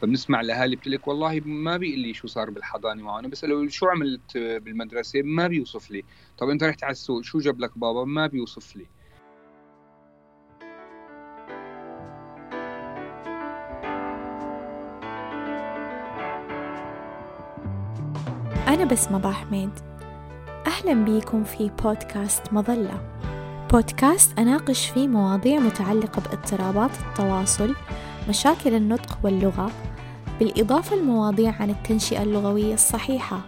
فبنسمع الاهالي بتقول لك والله ما بيقول لي شو صار بالحضانة معه أنا بساله شو عملت بالمدرسة ما بيوصف لي. طب أنت رحت على السوق شو جاب لك بابا؟ ما بيوصف لي. أنا بسمة حميد أهلا بيكم في بودكاست مظلة. بودكاست أناقش فيه مواضيع متعلقة باضطرابات التواصل مشاكل النطق واللغة بالإضافة لمواضيع عن التنشئة اللغوية الصحيحة.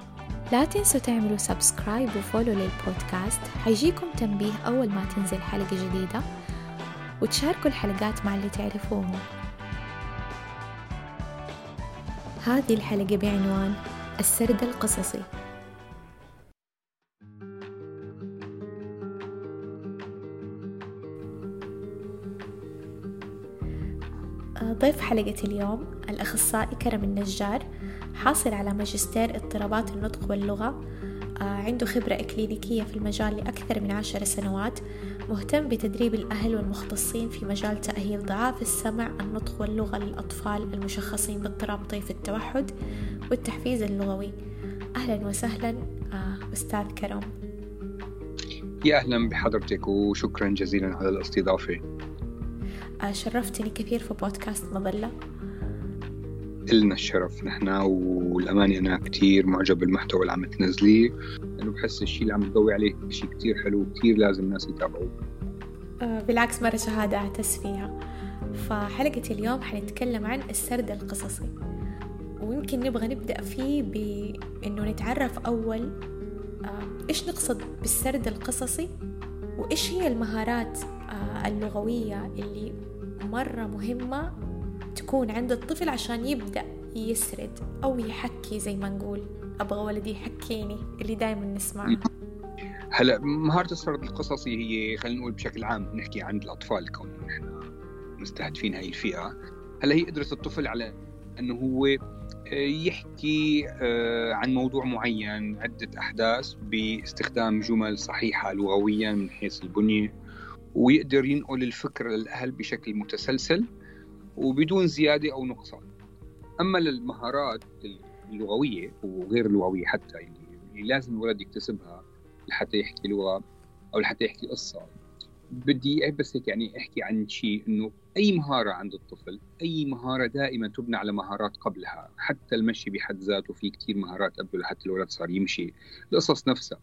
لا تنسوا تعملوا سبسكرايب وفولو للبودكاست. حيجيكم تنبيه أول ما تنزل حلقة جديدة. وتشاركوا الحلقات مع اللي تعرفوهم. هذه الحلقة بعنوان السرد القصصي. ضيف حلقة اليوم الأخصائي كرم النجار حاصل على ماجستير اضطرابات النطق واللغة آه، عنده خبرة إكلينيكية في المجال لأكثر من عشر سنوات مهتم بتدريب الأهل والمختصين في مجال تأهيل ضعاف السمع النطق واللغة للأطفال المشخصين باضطراب طيف التوحد والتحفيز اللغوي. أهلا وسهلا آه، أستاذ كرم. يا أهلا بحضرتك وشكرا جزيلا على الاستضافة. آه، شرفتني كثير في بودكاست مظلة. إلنا الشرف. نحن والأمانة أنا كتير معجب بالمحتوى اللي عم تنزليه. لأنه بحس الشيء اللي عم تضوي عليه شيء كتير حلو كتير لازم الناس يتابعوه. آه، بالعكس مرة شهادة أعتز فيها. فحلقة اليوم حنتكلم عن السرد القصصي. ويمكن نبغى نبدأ فيه بإنه نتعرف أول آه، إيش نقصد بالسرد القصصي؟ وإيش هي المهارات اللغوية اللي مرة مهمة تكون عند الطفل عشان يبدأ يسرد أو يحكي زي ما نقول. أبغى ولدي يحكيني اللي دائما نسمعه. هلا مهارة السرد القصصي هي خلينا نقول بشكل عام نحكي عن الأطفال كون نحن مستهدفين هاي الفئة. هلا هي قدرة الطفل على أنه هو آه، يحكي آه، عن موضوع معين عدة أحداث باستخدام جمل صحيحة لغويا من حيث البنية ويقدر ينقل الفكرة للأهل بشكل متسلسل. وبدون زيادة أو نقصان. أما للمهارات اللغوية وغير اللغوية حتى يعني اللي لازم الولد يكتسبها لحتى يحكي لغة أو لحتى يحكي قصة. بدي بس هيك يعني أحكي عن شيء إنه أي مهارة عند الطفل أي مهارة دائما تبنى على مهارات قبلها. حتى المشي بحد ذاته في كثير مهارات قبله لحتى الولد صار يمشي. القصص نفسها.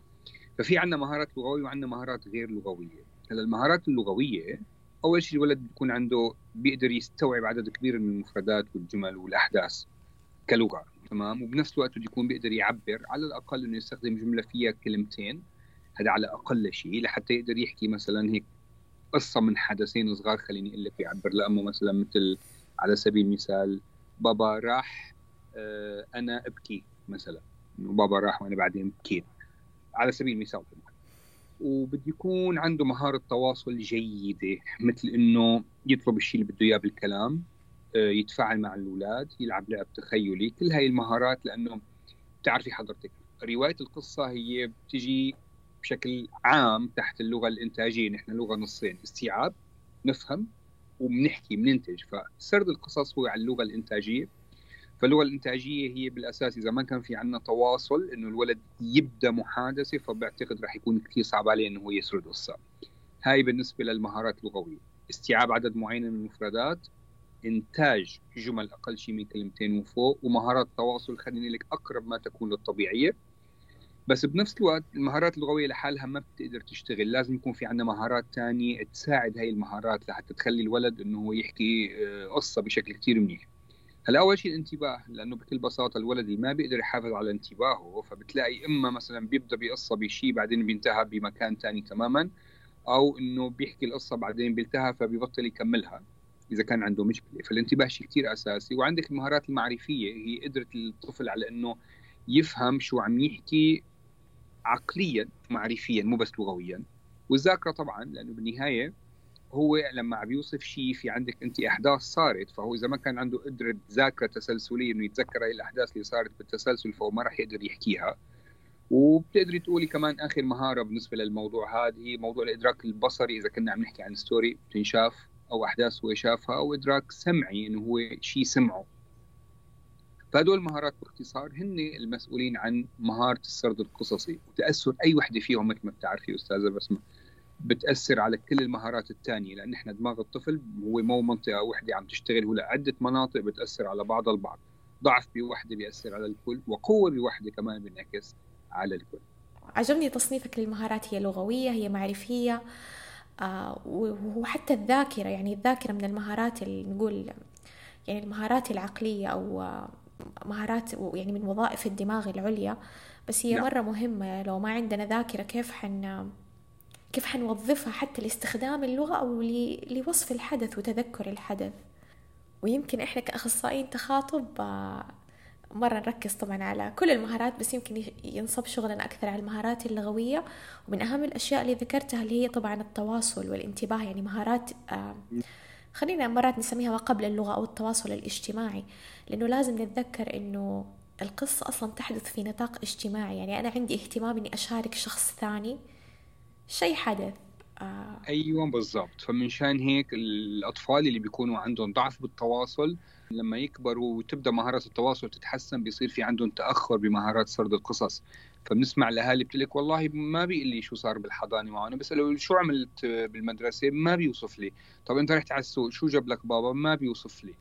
ففي عندنا مهارات لغوية وعندنا مهارات غير لغوية. هلأ المهارات اللغوية أول شيء الولد بيكون عنده بيقدر يستوعب عدد كبير من المفردات والجمل والأحداث كلغة تمام؟ وبنفس الوقت بده يكون بيقدر يعبر على الأقل إنه يستخدم جملة فيها كلمتين هذا على أقل شيء لحتى يقدر يحكي مثلا هيك قصة من حدثين صغار خليني أقول لك يعبر لامه مثلا مثل على سبيل المثال بابا راح آه، أنا أبكي مثلا بابا راح وأنا بعدين بكيت على سبيل المثال. وبده يكون عنده مهارة تواصل جيدة مثل إنه يطلب الشيء اللي بده إياه بالكلام آه، يتفاعل مع الأولاد يلعب لعب تخيلي كل هاي المهارات لأنه بتعرفي حضرتك. رواية القصة هي بتجي بشكل عام تحت اللغة الإنتاجية نحن لغة نصين استيعاب نفهم وبنحكي بننتج. فسرد القصص هو على اللغة الإنتاجية. فاللغة الإنتاجية هي بالأساس إذا ما كان في عندنا تواصل إنه الولد يبدأ محادثة فبعتقد راح يكون كثير صعب عليه إنه هو يسرد قصة. هاي بالنسبة للمهارات اللغوية. استيعاب عدد معين من المفردات إنتاج جمل أقل شيء من كلمتين وفوق ومهارات تواصل خليني لك أقرب ما تكون للطبيعية. بس بنفس الوقت المهارات اللغوية لحالها ما بتقدر تشتغل. لازم يكون في عندنا مهارات تانية تساعد هاي المهارات لحتى تخلي الولد إنه هو يحكي آه، قصة بشكل كثير منيح. هلا أول شيء الانتباه لأنه بكل بساطة الولد اللي ما بيقدر يحافظ على انتباهه فبتلاقي إما مثلا بيبدأ بقصه بشيء بعدين بينتهى بمكان ثاني تماما أو إنه بيحكي القصة بعدين بيلتهى فبيبطل يكملها إذا كان عنده مشكلة. فالانتباه شيء كثير أساسي. وعندك المهارات المعرفية هي قدرة الطفل على إنه يفهم شو عم يحكي عقليا معرفيا مو بس لغويا. والذاكرة طبعا لأنه بالنهاية هو لما عم يوصف شيء في عندك انت احداث صارت فهو إذا ما كان عنده قدرة ذاكره تسلسليه إنه يتذكر هاي الأحداث اللي صارت بالتسلسل فهو ما راح يقدر يحكيها. وبتقدري تقولي كمان آخر مهارة بالنسبة للموضوع هذا هي موضوع الإدراك البصري إذا كنا عم نحكي عن ستوري بتنشاف أو أحداث هو شافها أو إدراك سمعي إنه هو شيء سمعه. فهدول المهارات باختصار هن المسؤولين عن مهارة السرد القصصي وتأثر أي وحدة فيهم مثل ما بتعرفي أستاذة بسمة. بتأثر على كل المهارات الثانية لأن إحنا دماغ الطفل هو مو منطقة وحدة عم تشتغل هو عده مناطق بتأثر على بعض البعض ضعف بوحدة بيأثر على الكل وقوة بوحدة كمان بينعكس على الكل عجبني تصنيفك للمهارات هي لغوية هي معرفية آه وحتى الذاكرة يعني الذاكرة من المهارات اللي نقول يعني المهارات العقلية أو مهارات يعني من وظائف الدماغ العليا بس هي نعم. مرة مهمة لو ما عندنا ذاكرة كيف حن كيف حنوظفها حتى لاستخدام اللغة أو لوصف الحدث وتذكر الحدث. ويمكن إحنا كأخصائيين تخاطب آه، مرة نركز طبعا على كل المهارات بس يمكن ينصب شغلنا أكثر على المهارات اللغوية. ومن أهم الأشياء اللي ذكرتها اللي هي طبعا التواصل والانتباه يعني مهارات آه، خلينا مرات نسميها ما قبل اللغة أو التواصل الاجتماعي. لأنه لازم نتذكر إنه القصة أصلا تحدث في نطاق اجتماعي. يعني أنا عندي اهتمام إني أشارك شخص ثاني. شيء حدث. آه. أيوه بالضبط. فمنشان هيك الأطفال اللي بيكونوا عندهم ضعف بالتواصل لما يكبروا وتبدأ مهارات التواصل تتحسن بيصير في عندهم تأخر بمهارات سرد القصص. فبنسمع الاهالي بتقول لك والله ما بيقول لي شو صار بالحضانة معه بساله شو عملت بالمدرسة ما بيوصف لي. طب أنت رحت على السوق شو جاب لك بابا؟ ما بيوصف لي.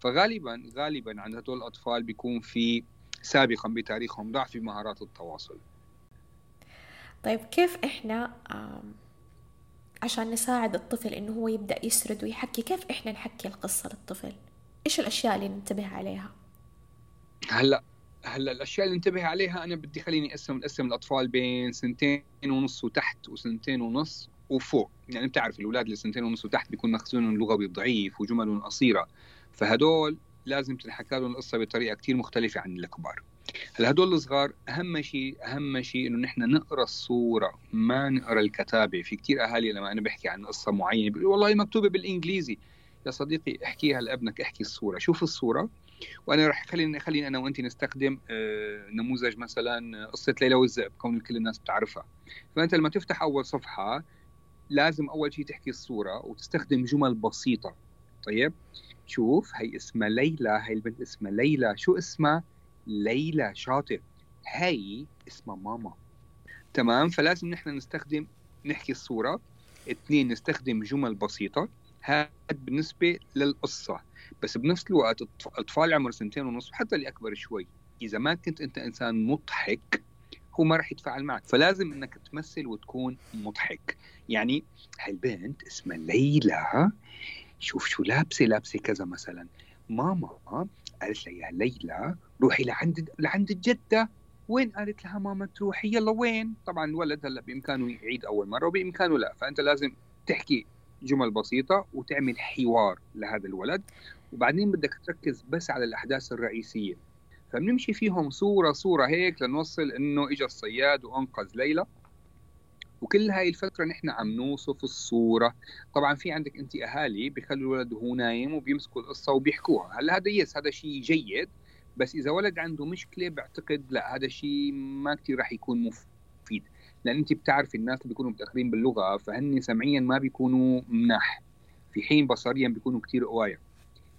فغالبا غالبا عند هدول الأطفال بيكون في سابقا بتاريخهم ضعف في مهارات التواصل. طيب كيف إحنا عشان نساعد الطفل إنه هو يبدأ يسرد ويحكي كيف إحنا نحكي القصة للطفل؟ إيش الأشياء اللي ننتبه عليها؟ هلأ هلأ الأشياء اللي ننتبه عليها أنا بدي خليني أقسم أقسم الأطفال بين سنتين ونص وتحت وسنتين ونص وفوق. يعني بتعرف الأولاد اللي سنتين ونص وتحت بيكون مخزونهم اللغوي ضعيف وجملهم قصيرة. فهدول لازم تنحكى لهم القصة بطريقة كثير مختلفة عن الكبار. هلا هدول الصغار أهم شيء أهم شيء إنه نحن نقرأ الصورة ما نقرأ الكتابة. في كثير أهالي لما أنا بحكي عن قصة معينة بيقولوا والله مكتوبة بالإنجليزي. يا صديقي احكيها لابنك احكي الصورة شوف الصورة وأنا راح خليني خليني أنا وانت نستخدم آه، نموذج مثلا قصة ليلى والذئب كون كل الناس بتعرفها. فأنت لما تفتح أول صفحة لازم أول شيء تحكي الصورة وتستخدم جمل بسيطة. طيب؟ شوف هي اسمها ليلى هي البنت اسمها ليلى. شو اسمها؟ ليلى شاطر. هي اسمها ماما. تمام؟ فلازم نحن نستخدم نحكي الصورة. اثنين نستخدم جمل بسيطة. هذا بالنسبة للقصة. بس بنفس الوقت أطفال عمر سنتين ونص وحتى اللي أكبر شوي. إذا ما كنت أنت إنسان مضحك هو ما راح يتفاعل معك. فلازم إنك تمثل وتكون مضحك. يعني هالبنت اسمها ليلى. شوف شو لابسة لابسة كذا مثلا. ماما قالت لها يا ليلى روحي لعند لعند الجده وين قالت لها ماما تروحي يلا وين؟ طبعا الولد هلأ بإمكانه يعيد أول مرة وبإمكانه لا. فأنت لازم تحكي جمل بسيطة وتعمل حوار لهذا الولد. وبعدين بدك تركز بس على الأحداث الرئيسية. فبنمشي فيهم صورة صورة هيك لنوصل إنه اجى الصياد وأنقذ ليلى. وكل هاي الفترة نحن عم نوصف الصورة. طبعا في عندك أنت أهالي بيخلوا الولد وهو نايم وبيمسكوا القصة وبيحكوها. هلأ هذا يس هذا شيء جيد بس إذا ولد عنده مشكلة بعتقد لا هذا الشيء ما كثير راح يكون مفيد. لأن أنت بتعرفي الناس اللي بيكونوا متأخرين باللغة فهن سمعيا ما بيكونوا مناح. في حين بصريا بيكونوا كثير قوايا.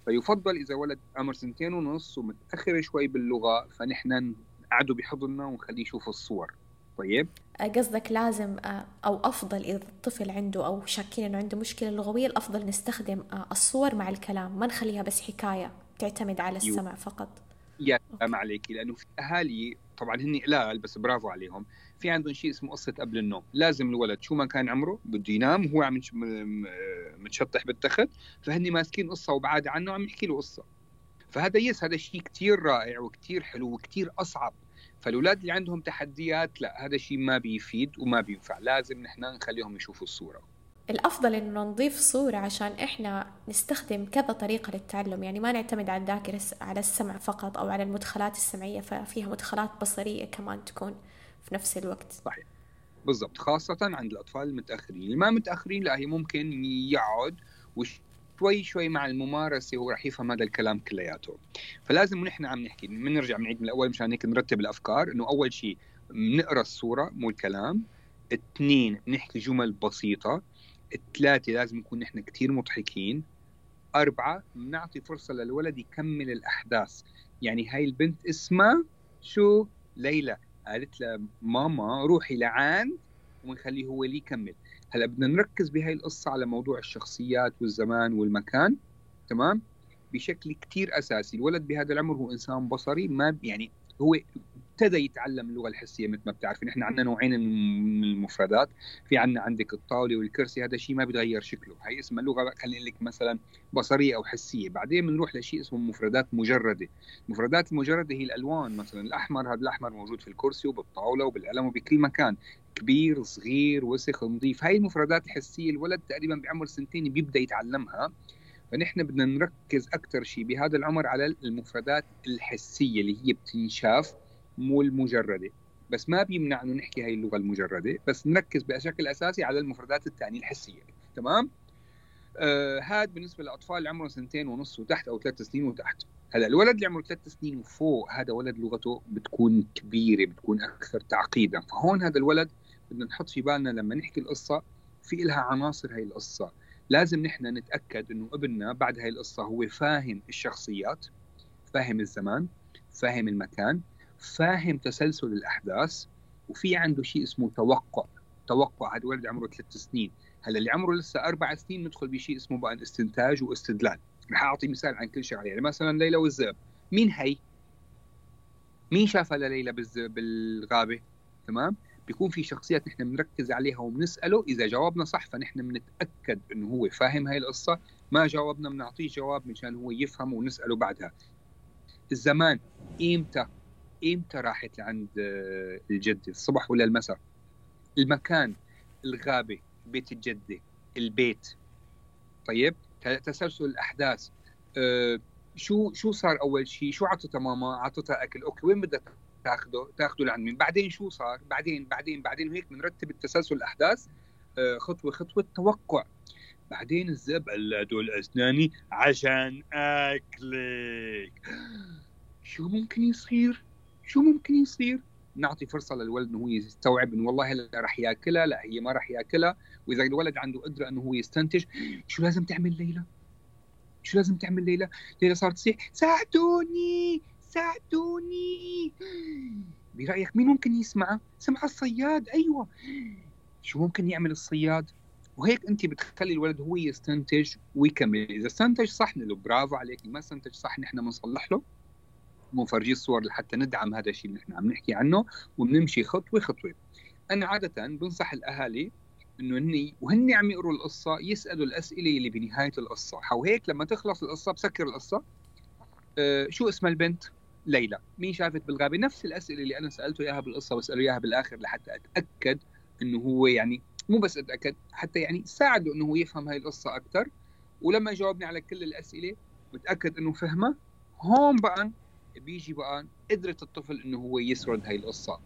فيفضل إذا ولد عمر سنتين ونص ومتأخر شوي باللغة فنحن نقعده بحضننا ونخليه يشوف الصور. طيب. آه، قصدك لازم آه، أو أفضل إذا الطفل عنده أو شاكين إنه عنده مشكلة لغوية الأفضل نستخدم آه، الصور مع الكلام. ما نخليها بس حكاية تعتمد على السمع فقط. يا سلام عليكي لأنه في أهالي طبعا هن قلال بس برافو عليهم. في عندهم شيء اسمه قصة قبل النوم. لازم الولد شو ما كان عمره بده ينام وهو عم متشطح بالتخت فهن ماسكين قصة وبعاد عنه عم يحكي له قصة. فهذا يس هذا شيء كثير رائع وكثير حلو وكثير أصعب. فالأولاد اللي عندهم تحديات لا هذا الشيء ما بيفيد وما بينفع. لازم نحن نخليهم يشوفوا الصورة. الأفضل إنه نضيف صورة عشان إحنا نستخدم كذا طريقة للتعلم. يعني ما نعتمد على الذاكرة على السمع فقط أو على المدخلات السمعية ففيها مدخلات بصرية كمان تكون في نفس الوقت. صحيح. بالضبط. خاصة عند الأطفال المتأخرين. اللي ما متأخرين لا هي ممكن يقعد وش شوي شوي مع الممارسة هو راح يفهم هذا الكلام كلياته. فلازم نحن عم نحكي بنرجع بنعيد من الأول مشان هيك نرتب الأفكار إنه أول شيء بنقرا الصورة مو الكلام اثنين بنحكي جمل بسيطة الثلاثه لازم نكون نحن كثير مضحكين أربعة بنعطي فرصة للولد يكمل الأحداث. يعني هاي البنت اسمها شو؟ ليلى. قالت لها ماما روحي لعند ونخليه هو اللي يكمل. هلا بدنا نركز بهاي القصة على موضوع الشخصيات والزمان والمكان تمام؟ بشكل كتير أساسي الولد بهذا العمر هو إنسان بصري ما يعني هو ابتدى يتعلم اللغة الحسية مثل ما بتعرفين. إحنا عندنا نوعين من المفردات. في عندنا عندك الطاوله والكرسي هذا شيء ما بيتغير شكله. هي اسمها لغة خلينا لك مثلا بصرية أو حسية. بعدين بنروح لشيء اسمه مفردات مجردة. المفردات المجردة هي الألوان مثلا الأحمر هذا الأحمر موجود في الكرسي وبالطاولة وبالقلم وبكل مكان. كبير صغير وسخ نظيف. هاي المفردات الحسية الولد تقريبا بعمر سنتين بيبدأ يتعلمها. فنحن بدنا نركز أكثر شيء بهذا العمر على المفردات الحسية اللي هي بتنشاف. مو المجردة. بس ما بيمنع انه نحكي هاي اللغة المجردة. بس نركز بشكل أساسي على المفردات الثانية الحسية. تمام؟ آه هذا بالنسبة لاطفال اللي عمرهم سنتين ونص وتحت أو ثلاث سنين وتحت. هلا الولد اللي عمره ثلاث سنين وفوق هذا ولد لغته بتكون كبيرة بتكون أكثر تعقيدا. فهون هذا الولد بدنا نحط في بالنا لما نحكي القصة في لها عناصر هاي القصة. لازم نحن نتأكد إنه ابننا بعد هاي القصة هو فاهم الشخصيات فاهم الزمان فاهم المكان فاهم تسلسل الأحداث وفي عنده شيء اسمه توقع. توقع هذا ولد عمره ثلاث سنين. هلا اللي عمره لسه أربع سنين ندخل بشيء اسمه بقى استنتاج واستدلال. رح أعطي مثال عن كل شغلة. يعني مثلا ليلى والذئب مين هي؟ مين شافها لليلى بالغابة؟ تمام؟ بيكون في شخصيات نحن بنركز عليها وبنسأله إذا جاوبنا صح فنحن بنتأكد إنه هو فاهم هاي القصة. ما جاوبنا بنعطيه جواب مشان هو يفهم ونسأله بعدها. الزمان إمتى؟ إمتى راحت لعند آه، الجدة؟ الصبح ولا المساء؟ المكان الغابة بيت الجدة البيت. طيب تسلسل الأحداث. أه شو شو صار أول شيء شو عطتها ماما؟ عطتها أكل؟ أوكي وين بدها تاخده؟ تاخده لعند مين؟ بعدين شو صار؟ بعدين بعدين بعدين وهيك بنرتب التسلسل الأحداث. أه خطوة خطوة توقع. بعدين الذئب قال هدول أسناني عشان أكلك. شو ممكن يصير؟ شو ممكن يصير؟ نعطي فرصة للولد إنه هو يستوعب إنه والله لا راح ياكلها لا هي ما راح ياكلها. وإذا الولد عنده قدرة إنه هو يستنتج شو لازم تعمل ليلى؟ شو لازم تعمل ليلى؟ ليلى صارت تصيح ساعدوني ساعدوني. برأيك مين ممكن يسمع سمع الصياد أيوه. شو ممكن يعمل الصياد؟ وهيك أنت بتخلي الولد هو يستنتج ويكمل. إذا استنتج صح له برافو عليك ما استنتج صح نحن بنصلح له. بنفرجيه الصور لحتى ندعم هذا الشيء اللي نحن عم نحكي عنه وبنمشي خطوة خطوة. أنا عادة بنصح الأهالي إنه هن وهن عم يقروا القصة يسألوا الأسئلة اللي بنهاية القصة. وهيك لما تخلص القصة بسكر القصة أه شو اسم البنت؟ ليلى. مين شافت بالغابة؟ نفس الأسئلة اللي أنا سألته إياها بالقصة بساله إياها بالآخر لحتى أتأكد إنه هو يعني مو بس أتأكد حتى يعني ساعده إنه هو يفهم هاي القصة أكثر ولما يجاوبني على كل الأسئلة متاكد إنه فهمها. هون بقى بيجي بقى قدرة الطفل إنه هو يسرد هاي القصة.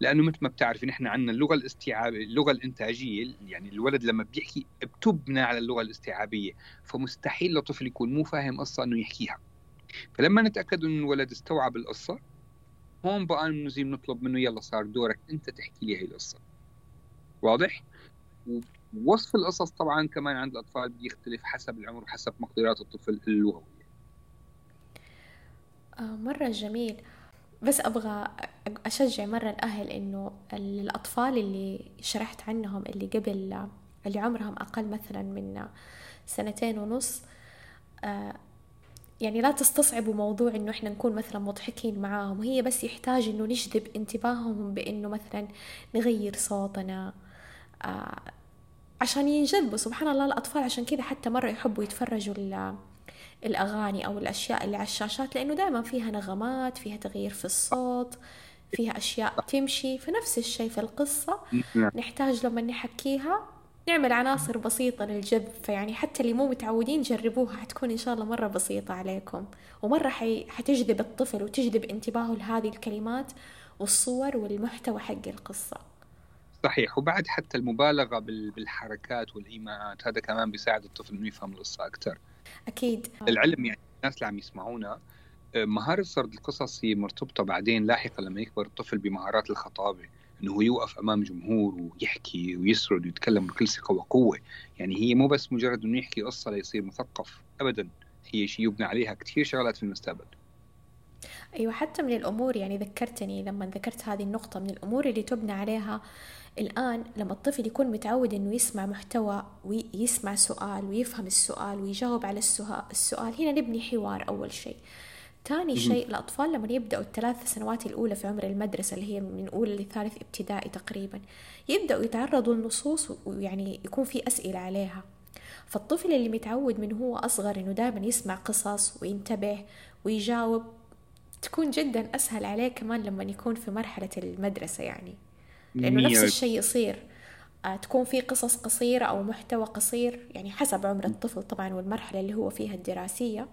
لأنه مثل ما بتعرفي نحن عندنا اللغة الاستيعابية اللغة الإنتاجية يعني الولد لما بيحكي بتبنى على اللغة الاستيعابية فمستحيل لطفل يكون مو فاهم قصة إنه يحكيها. فلما نتأكد إنه الولد استوعب القصة هون بقى بنزيد نطلب منه يلا صار دورك أنت تحكي لي هي القصة. واضح؟ ووصف القصص طبعا كمان عند الأطفال بيختلف حسب العمر وحسب مقدرات الطفل اللغويه آه، مرة جميل. بس أبغى أشجع مرة الأهل إنه الأطفال اللي شرحت عنهم اللي قبل اللي عمرهم أقل مثلا من سنتين ونص آه، يعني لا تستصعبوا موضوع إنه إحنا نكون مثلا مضحكين معاهم. وهي بس يحتاج إنه نجذب انتباههم بإنه مثلا نغير صوتنا آه، عشان ينجذبوا. سبحان الله الأطفال عشان كذا حتى مرة يحبوا يتفرجوا الأغاني أو الأشياء اللي على الشاشات لأنه دائما فيها نغمات فيها تغيير في الصوت فيها أشياء تمشي فنفس الشيء في القصة. نعم. نحتاج لما نحكيها نعمل عناصر بسيطة للجذب فيعني حتى اللي مو متعودين جربوها حتكون إن شاء الله مرة بسيطة عليكم. ومرة حي... حتجذب الطفل وتجذب انتباهه لهذه الكلمات والصور والمحتوى حق القصة. صحيح. وبعد حتى المبالغة بالحركات والإيماءات هذا كمان بيساعد الطفل إنه يفهم القصة أكثر أكيد. العلم يعني الناس اللي عم يسمعونا مهارة سرد القصص هي مرتبطة بعدين لاحقا لما يكبر الطفل بمهارات الخطابة إنه يوقف أمام جمهور ويحكي ويسرد ويتكلم بكل ثقة وقوة. يعني هي مو بس مجرد إنه يحكي قصة ليصير مثقف ابدا. هي شيء يبنى عليها كثير شغلات في المستقبل. أيوة حتى من الأمور يعني ذكرتني لما ذكرت هذه النقطة من الأمور اللي تبنى عليها الآن لما الطفل يكون متعود إنه يسمع محتوى ويسمع سؤال ويفهم السؤال ويجاوب على السؤال هنا نبني حوار أول شيء. تاني شيء الأطفال لما يبدأوا الثلاث سنوات الأولى في عمر المدرسة اللي هي من أولى لثالث ابتدائي تقريبا يبدأوا يتعرضوا للنصوص ويعني يكون في أسئلة عليها. فالطفل اللي متعود من هو أصغر إنه دائما يسمع قصص وينتبه ويجاوب تكون جدا أسهل عليه كمان لما يكون في مرحلة المدرسة يعني. لأنه نفس الشيء يصير. آه، تكون في قصص قصيرة أو محتوى قصير يعني حسب عمر الطفل طبعا والمرحلة اللي هو فيها الدراسية.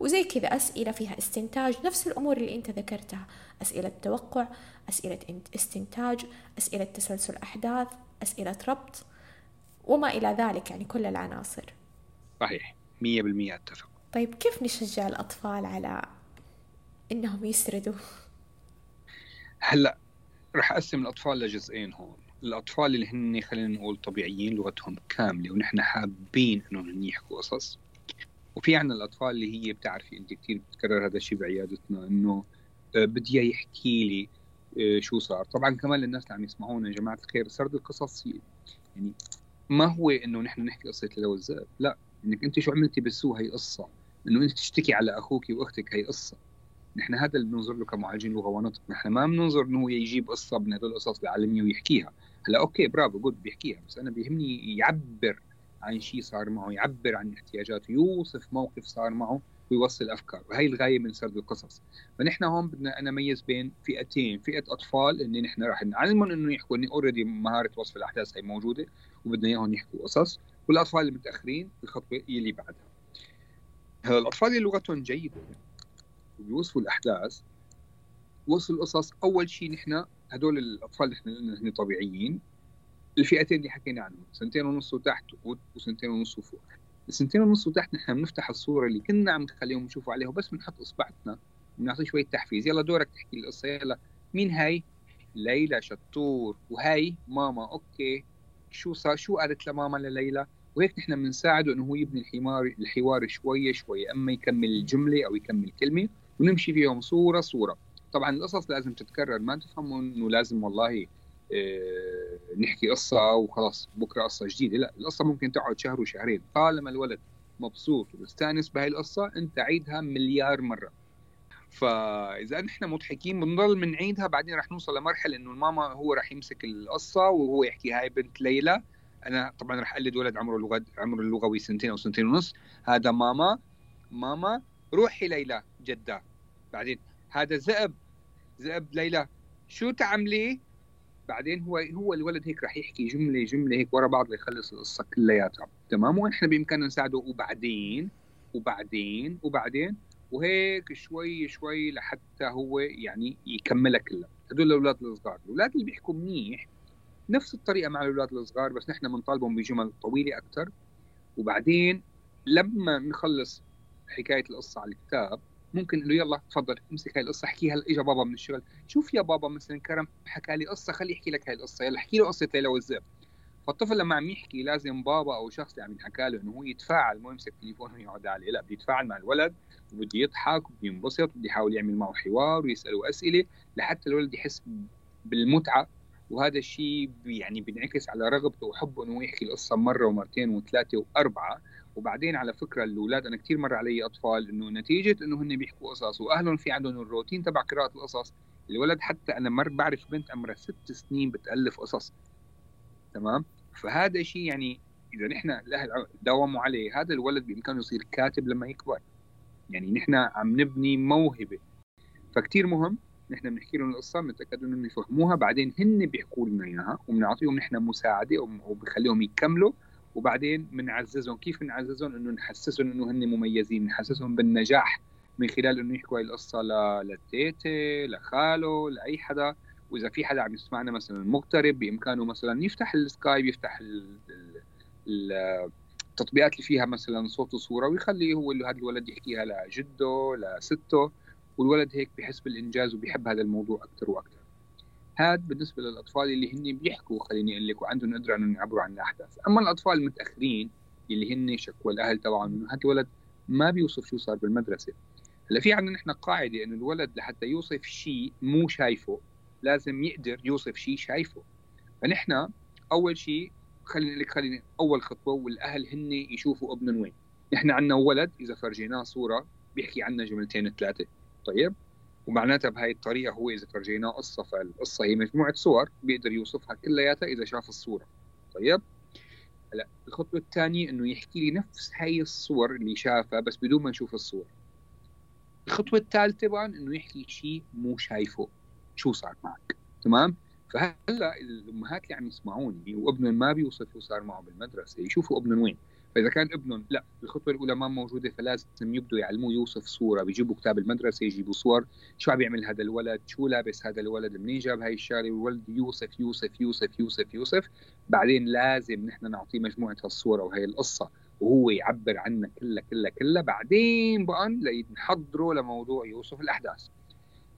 وزي كذا أسئلة فيها استنتاج نفس الأمور اللي أنت ذكرتها. أسئلة توقع أسئلة استنتاج أسئلة تسلسل أحداث أسئلة ربط وما إلى ذلك يعني كل العناصر. صحيح. مية بالمية أتفق. طيب كيف نشجع الأطفال على إنهم يسردوا؟ هلأ رح أقسم الأطفال لجزئين هون. الأطفال اللي هن خلينا نقول طبيعيين لغتهم كاملة ونحن حابين إنهم يحكوا قصص. وفي عنا الأطفال اللي هي بتعرفي أنت كثير بتكرر هذا الشيء بعيادتنا إنه آه، بدي يحكي لي آه، شو صار. طبعا كمان للناس اللي عم يسمعونا يا جماعة الخير سرد القصص يعني ما هو إنه نحن نحكي قصة والذئب لا إنك أنت شو عملتي بالسوق هي قصة؟ إنه أنت تشتكي على أخوك وأختك هي قصة. نحن هذا اللي بننظر له كمعالجين لغة ونطق. نحن ما بننظر إنه هو يجيب قصة من هدول القصص العالميه ويحكيها هلا okay برافو good بيحكيها. بس أنا بيهمني يعبر عن شيء صار معه يعبر عن احتياجاته يوصف موقف صار معه ويوصل أفكار. وهي الغاية من سرد القصص. فنحن هون بدنا أنا ميز بين فئتين فئة أطفال ان نحن راح نعلمهم إنه يحكوا. انه already مهارة وصف الأحداث هي موجودة وبدنا إياهم يحكوا قصص. والأطفال اللي متاخرين الخطوة اللي بعدها. هلا الأطفال اللي لغتهم جيدة. وبيوصفوا الاحداث وصف القصص. أول شيء نحن هدول الأطفال اللي نحن طبيعيين. الفئتين اللي حكينا عنهم سنتين ونص وتحت وسنتين ونص وفوق. السنتين ونص وتحت نحن بنفتح الصورة اللي كنا عم نخليهم يشوفوا عليها وبس بنحط اصبعتنا وبنعطيه شوية تحفيز. يلا دورك تحكي القصة. يلا. مين هاي؟ ليلى شطور. وهاي ماما. أوكي. شو صار شو قالت لماما لليلى؟ وهيك نحن بنساعده إنه هو يبني الحوار الحوار شوي شوي أما يكمل الجملة أو يكمل كلمة ونمشي فيهم صورة صورة. طبعا القصص لازم تتكرر ما تفهموا إنه لازم والله آه، نحكي قصة وخلاص بكرة قصة جديدة. لا القصة ممكن تقعد شهر وشهرين. طالما الولد مبسوط ومستانس بهاي القصة أنت عيدها مليار مرة. فإذا نحن مضحكين بنضل بنعيدها بعدين رح نوصل لمرحلة إنه الماما هو رح يمسك القصة وهو يحكي هاي بنت ليلى. أنا طبعا رح أقلد ولد عمره اللغة عمره اللغوي سنتين أو سنتين ونص. هذا ماما ماما روحي ليلى. جدة. بعدين هذا ذئب ذئب ليلى. شو تعملي؟ بعدين هو هو الولد هيك راح يحكي جملة جملة هيك ورا بعض ليخلص القصة كلياتها. تمام؟ ونحن بإمكاننا نساعده وبعدين وبعدين وبعدين وهيك شوي شوي لحتى هو يعني يكملها كلها. هدول الأولاد الصغار. الأولاد اللي بيحكوا منيح نفس الطريقة مع الأولاد الصغار بس نحن بنطالبهم بجمل طويلة أكثر وبعدين لما نخلص حكاية القصة على الكتاب ممكن إنه يلا تفضل امسك هاي القصة احكيها اجى بابا من الشغل. شوف يا بابا مثلا كرم حكى لي قصة خلي يحكي لك هاي القصة. يلا احكي له قصة ليلى والذئب فالطفل لما عم يحكي لازم بابا أو شخص اللي عم ينحكى له إنه هو يتفاعل مو يمسك تليفونه ويقعد عليه لا بده يتفاعل مع الولد وبده يضحك وبده ينبسط وبده يحاول يعمل معه حوار ويسأله أسئلة لحتى الولد يحس بالمتعة. وهذا الشيء يعني بينعكس على رغبته وحبه إنه يحكي القصة مرة ومرتين وثلاثة وأربعة. وبعدين على فكرة الأولاد أنا كثير مر علي أطفال إنه نتيجة إنه هن بيحكوا قصص وأهلهم في عندهم الروتين تبع قراءة القصص. الولد حتى أنا مر بعرف بنت عمرها ست سنين بتألف قصص. تمام؟ فهذا شيء يعني إذا نحن الاهل داوموا عليه هذا الولد بإمكانه يصير كاتب لما يكبر. يعني نحن عم نبني موهبة. فكتير مهم نحن بنحكي لهم القصة بنتأكد إنهم يفهموها بعدين هن بيحكوا لنا إياها وبنعطيهم نحن مساعدة وبخليهم يكملوا. وبعدين بنعززهم كيف بنعززهم إنه نحسسهم إنه هن مميزين نحسسهم بالنجاح من خلال إنه يحكوا هاي القصة للتيتي لخاله لأي حدا. وإذا في حدا عم يسمعنا مثلا مغترب بإمكانه مثلا يفتح السكايب يفتح التطبيقات اللي فيها مثلا صوت وصورة ويخلي هو اللي هذا الولد يحكيها لجده لسته والولد هيك بحس بالإنجاز وبيحب هذا الموضوع أكثر وأكثر هذا بالنسبة للأطفال اللي هن بيحكوا خليني أقول لك وعندهم قدره إنهم يعبروا عن الأحداث. أما الأطفال المتأخرين اللي هن شكوى الأهل تبعهم إنه هذا الولد ما بيوصف شو صار بالمدرسة. هلأ في عندنا نحن قاعدة إنه الولد لحتى يوصف شيء مو شايفه لازم يقدر يوصف شيء شايفه. فنحن أول شيء خليني لك خليني أول خطوة والأهل هن يشوفوا ابنهم وين. نحن عندنا ولد إذا فرجيناه صورة بيحكي عنا جملتين ثلاثة. طيب؟ ومعناتها بهاي الطريقة هو إذا فرجيناه قصة فالقصة هي مجموعة صور بيقدر يوصفها كلياتها إذا شاف الصورة. طيب؟ هلأ الخطوة الثانية إنه يحكي لي نفس هاي الصور اللي شافها بس بدون ما نشوف الصور. الخطوة الثالثة بقى إنه يحكي شيء مو شايفه شو صار معك؟ تمام؟ فهلأ الأمهات اللي عم يسمعوني وابنهم ما بيوصف شو صار معه بالمدرسة يشوفوا ابنهم وين؟ فإذا كان ابنهم لا الخطوة الأولى ما موجودة فلازم يبدوا يعلموه يوصف صورة. بيجيبوا كتاب المدرسة يجيبوا صور. شو عم يعمل هذا الولد؟ شو لابس هذا الولد؟ منين جاب هاي الشغلة؟ والولد يوصف يوصف يوصف يوصف يوصف بعدين لازم نحن نعطيه مجموعة هالصور أو هي القصة وهو يعبر عنها كلها كلها كلها. بعدين بقى نحضره لموضوع يوصف الأحداث.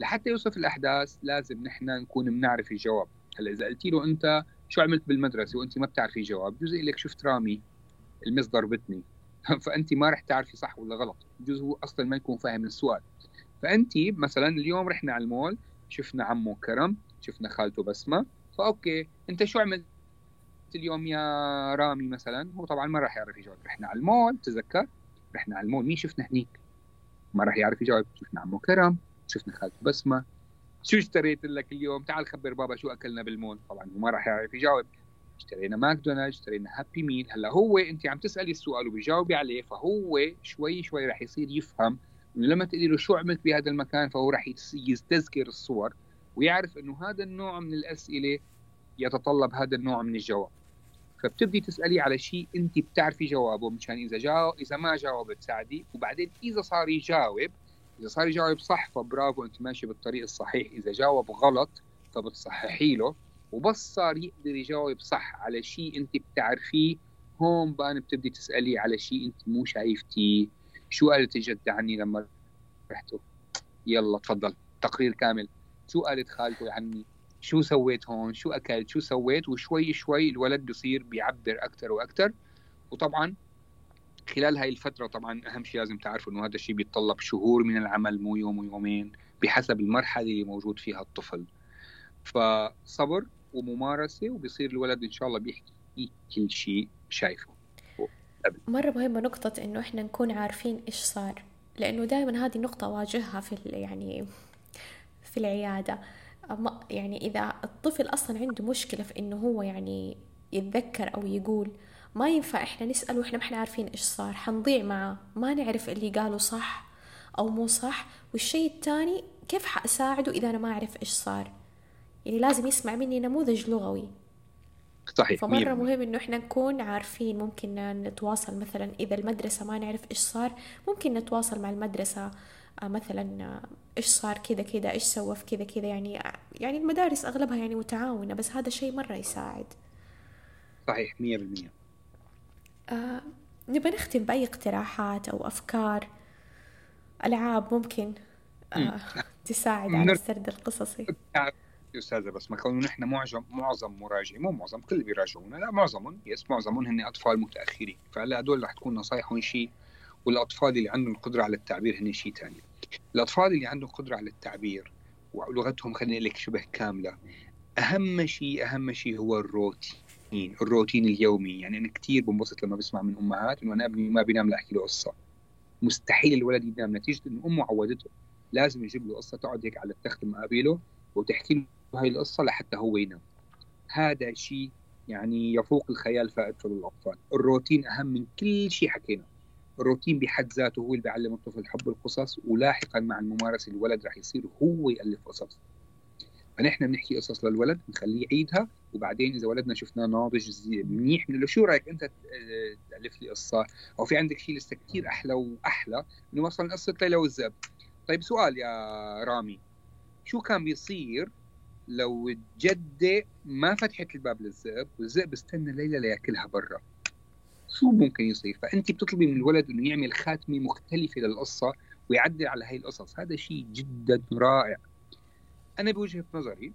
لحتى يوصف الأحداث لازم نحن نكون بنعرف الجواب. هلأ إذا قلتي له أنت شو عملت بالمدرسة وأنت ما بتعرفي جواب بجوز لك شفت رامي؟ المس ضربتني. فأنت ما رح تعرفي صح ولا غلط. بجوز هو أصلا ما يكون فاهم السؤال. فأنت مثلا اليوم رحنا على المول شفنا عمه كرم شفنا خالته بسمة. ف okay أنت شو عملت اليوم يا رامي مثلا؟ هو طبعا ما راح يعرف يجاوب. رحنا على المول تذكر؟ رحنا على المول. مين شفنا هنيك؟ ما راح يعرف يجاوب. شفنا عمه كرم شفنا خالته بسمة. شو اشتريت لك اليوم؟ تعال خبر بابا شو أكلنا بالمول. طبعا هو ما راح يعرف يجاوب. اشترينا ماكدونالدز اشترينا Happy Meal. هلا هو انت عم تسألي السؤال وبيجاوبي عليه فهو شوي شوي راح يصير يفهم إنه لما تقولي له شو عملت بهذا المكان فهو راح يستذكر الصور ويعرف إنه هذا النوع من الأسئلة يتطلب هذا النوع من الجواب. فبتبدي تسألي على شيء انت بتعرفي جوابه مشان إذا جاوب إذا ما جاوب تساعدي وبعدين إذا صار يجاوب إذا صار يجاوب صح فبرافو انت ماشي بالطريق الصحيح. إذا جاوب غلط فبتصححي له. وبس صار يقدر يجاوب صح على شيء انت بتعرفيه. هون بقى بتبدي تسألي على شيء انت مو شايفتيه شو قالت الجدة عني لما رحتوا يلا تفضل. تقرير كامل. شو قالت خالته عني؟ شو سويت هون؟ شو أكلت؟ شو سويت؟ وشوي شوي الولد بصير بيعبر أكثر وأكثر وطبعا خلال هاي الفترة طبعا أهم شيء لازم تعرفوا إنه هذا الشيء بيتطلب شهور من العمل مو يوم ويومين بحسب المرحلة اللي موجود فيها الطفل. فصبر وممارسة وبصير الولد إن شاء الله بيحكي كل شيء شايفه. مرة مهمة نقطة إنه إحنا نكون عارفين إيش صار لأنه دائما هذه نقطة أواجهها في يعني في العيادة. يعني إذا الطفل أصلا عنده مشكلة في إنه هو يعني يتذكر أو يقول ما ينفع إحنا نسأل وإحنا ما إحنا عارفين إيش صار حنضيع معاه. ما نعرف اللي قاله صح أو مو صح. والشيء الثاني كيف حأساعده إذا أنا ما أعرف إيش صار؟ يعني لازم يسمع مني نموذج لغوي. صحيح فمرة مهم إنه إحنا نكون عارفين ممكن نتواصل مثلا إذا المدرسة ما نعرف إيش صار ممكن نتواصل مع المدرسة آه، مثلا آه، إيش صار كذا كذا إيش سوى في كذا كذا يعني يعني المدارس أغلبها يعني متعاونة بس هذا شيء مرة يساعد. صحيح مية بالمية. آه نبغى نختم بأي اقتراحات أو أفكار ألعاب ممكن آه تساعد على السرد القصصي. أستاذة بس ما كونه نحن معظم معظم مراجعين مو معظم كل بيراجعونا لا معظمهم يس معظمهم هن أطفال متأخرين. فهلأ هدول رح تكون نصايحهم شيء والأطفال اللي عندهم قدرة على التعبير هن شيء ثاني الأطفال اللي عندهم قدرة على التعبير ولغتهم خلينا لك شبه كاملة أهم شيء أهم شيء هو الروتين الروتين اليومي. يعني أنا كثير بنبسط لما بسمع من أمهات إنه أنا أبني ما بينام لأحكي له قصة. مستحيل الولد ينام. نتيجة إنه أمه عودته لازم يجيب له قصة تقعد هيك على التخت مقابله وتحكي له هاي القصة لحتى هو ينام. هذا شيء يعني يفوق الخيال فائدته للأطفال الروتين أهم من كل شيء حكينا. الروتين بحد ذاته هو اللي بيعلم الطفل حب القصص ولاحقا مع الممارسة الولد رح يصير هو يألف قصص. فنحن بنحكي قصص للولد بنخليه يعيدها وبعدين إذا ولدنا شفناه ناضج منيح بنقول له شو رأيك أنت تألف لي قصة؟ أو في عندك شيء لسه كثير أحلى وأحلى؟ إنه مثلا قصة ليلى والذئب طيب سؤال يا رامي. شو كان بيصير لو الجدة ما فتحت الباب للذئب والذئب استنى ليلى ليأكلها برا. شو ممكن يصير؟ فأنت بتطلبي من الولد إنه يعمل خاتمة مختلفة للقصة ويعدل على هاي القصص. هذا شيء جدا رائع. أنا بوجهة نظري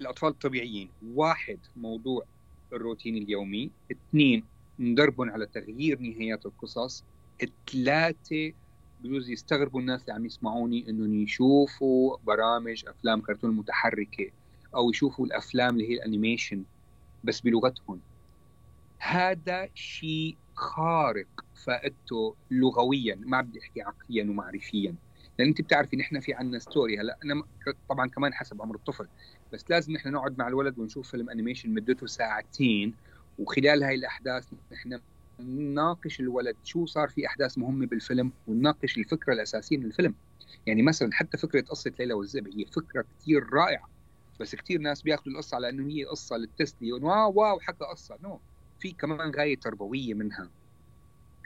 الأطفال الطبيعيين واحد موضوع الروتين اليومي اثنين ندربهم على تغيير نهايات القصص ثلاثة بجوز يستغربوا الناس اللي عم يسمعوني إنهم يشوفوا برامج أفلام كرتون متحركة أو يشوفوا الأفلام اللي هي ال animation بس بلغتهم. هذا شيء خارق فائدته لغويا ما بدي أحكي عقليا ومعرفيا. لأن أنت بتعرفي نحن في عندنا story هلأ أنا طبعا كمان حسب عمر الطفل بس لازم نحن نقعد مع الولد ونشوف فيلم animation مدته ساعتين وخلال هاي الأحداث نحن نناقش الولد شو صار في أحداث مهمة بالفيلم ونناقش الفكرة الأساسية من الفيلم. يعني مثلا حتى فكرة قصة ليلى والذئب هي فكرة كثير رائعة بس كثير ناس بياخذوا القصة على إنه هي قصة للتسليه wow wow حكى قصة. no. في كمان غاية تربوية منها.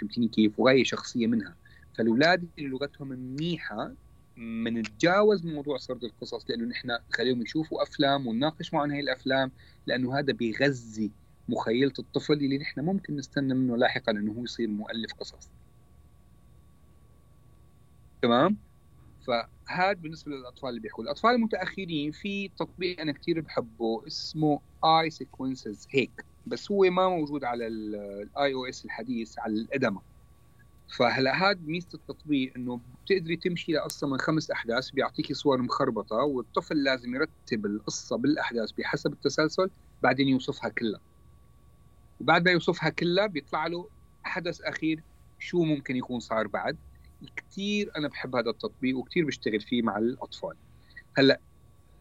فهمتني كيف؟ وغاية شخصية منها. فالأولاد اللي لغتهم منيحة بنتجاوز موضوع سرد القصص لأنه نحن خليهم يشوفوا أفلام ونناقش معهم هاي الأفلام لأنه هذا بيغذي مخيلة الطفل اللي نحن ممكن نستنى منه لاحقا إنه هو يصير مؤلف قصص. تمام؟ فهذا بالنسبة للأطفال اللي بيحكوا. الأطفال المتأخرين في تطبيق أنا كثير بحبه اسمه iSequences هيك بس هو ما موجود على ال iOS الحديث على الأدمة. فهلا هذا ميزة التطبيق إنه بتقدري تمشي لقصة من خمس أحداث بيعطيكي صور مخربطة والطفل لازم يرتب القصة بالأحداث بحسب التسلسل بعدين يوصفها كلها. وبعد ما يوصفها كلها بيطلع له حدث أخير شو ممكن يكون صار بعد. كثير أنا بحب هذا التطبيق وكثير بشتغل فيه مع الأطفال. هلأ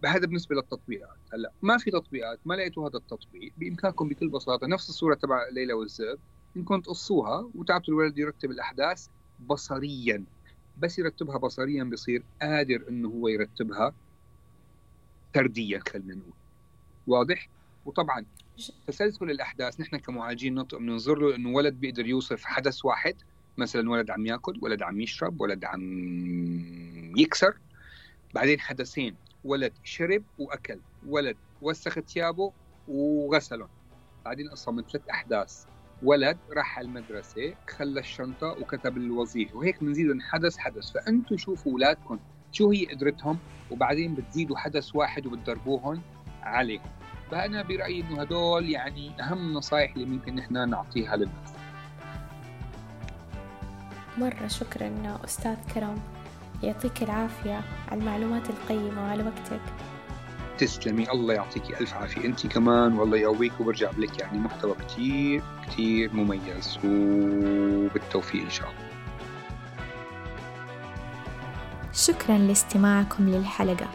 هذا بالنسبة للتطبيقات. هلأ ما في تطبيقات ما لقيتوا هذا التطبيق بإمكانكم بكل بساطة نفس الصورة تبع ليلى والذئب انكم تقصوها وتعطوا الولد يرتب الأحداث بصريا. بس يرتبها بصريا بصير قادر إنه هو يرتبها سرديا خلينا نقول. واضح؟ وطبعا تسلسل الأحداث نحن كمعالجين نطق بننظر له إنه ولد بيقدر يوصف حدث واحد مثلا ولد عم يأكل ولد عم يشرب ولد عم يكسر بعدين حدثين ولد شرب وأكل ولد وسخ ثيابه وغسلهم بعدين قصة من ثلاث أحداث. ولد راح على المدرسة خلى الشنطة وكتب الوظيفة وهيك بنزيدهم حدث حدث. فأنتم شوفوا أولادكم شو هي قدرتهم وبعدين بتزيدوا حدث واحد وبتدربوهم عليهم. فأنا برأيي إنه هدول يعني أهم نصائح اللي ممكن نحن نعطيها للناس. مرة شكرا أستاذ كرم. يعطيك العافية على المعلومات القيمة وعلى وقتك. تسلمي. الله يعطيكي ألف عافية. أنت كمان والله يقويك وبرجع لك يعني محتوى كتير كتير مميز. وبالتوفيق إن شاء الله. شكرا لاستماعكم للحلقة.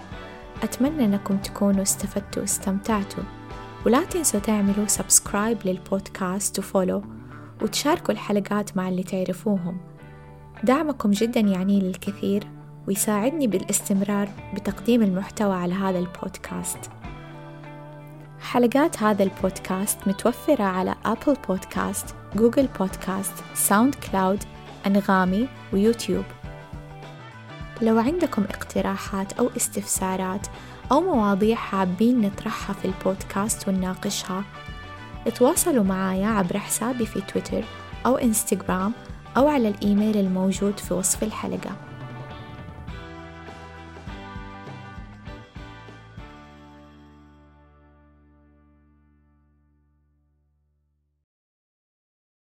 أتمنى أنكم تكونوا استفدتوا واستمتعتوا. ولا تنسوا تعملوا سبسكرايب للبودكاست وفولو وتشاركوا الحلقات مع اللي تعرفوهم. دعمكم جدا يعني للكثير ويساعدني بالاستمرار بتقديم المحتوى على هذا البودكاست. حلقات هذا البودكاست متوفرة على Apple Podcasts، Google Podcasts، SoundCloud، أنغامي ويوتيوب. لو عندكم اقتراحات أو استفسارات أو مواضيع حابين نطرحها في البودكاست ونناقشها تواصلوا معايا عبر حسابي في تويتر أو إنستغرام أو على الإيميل الموجود في وصف الحلقة.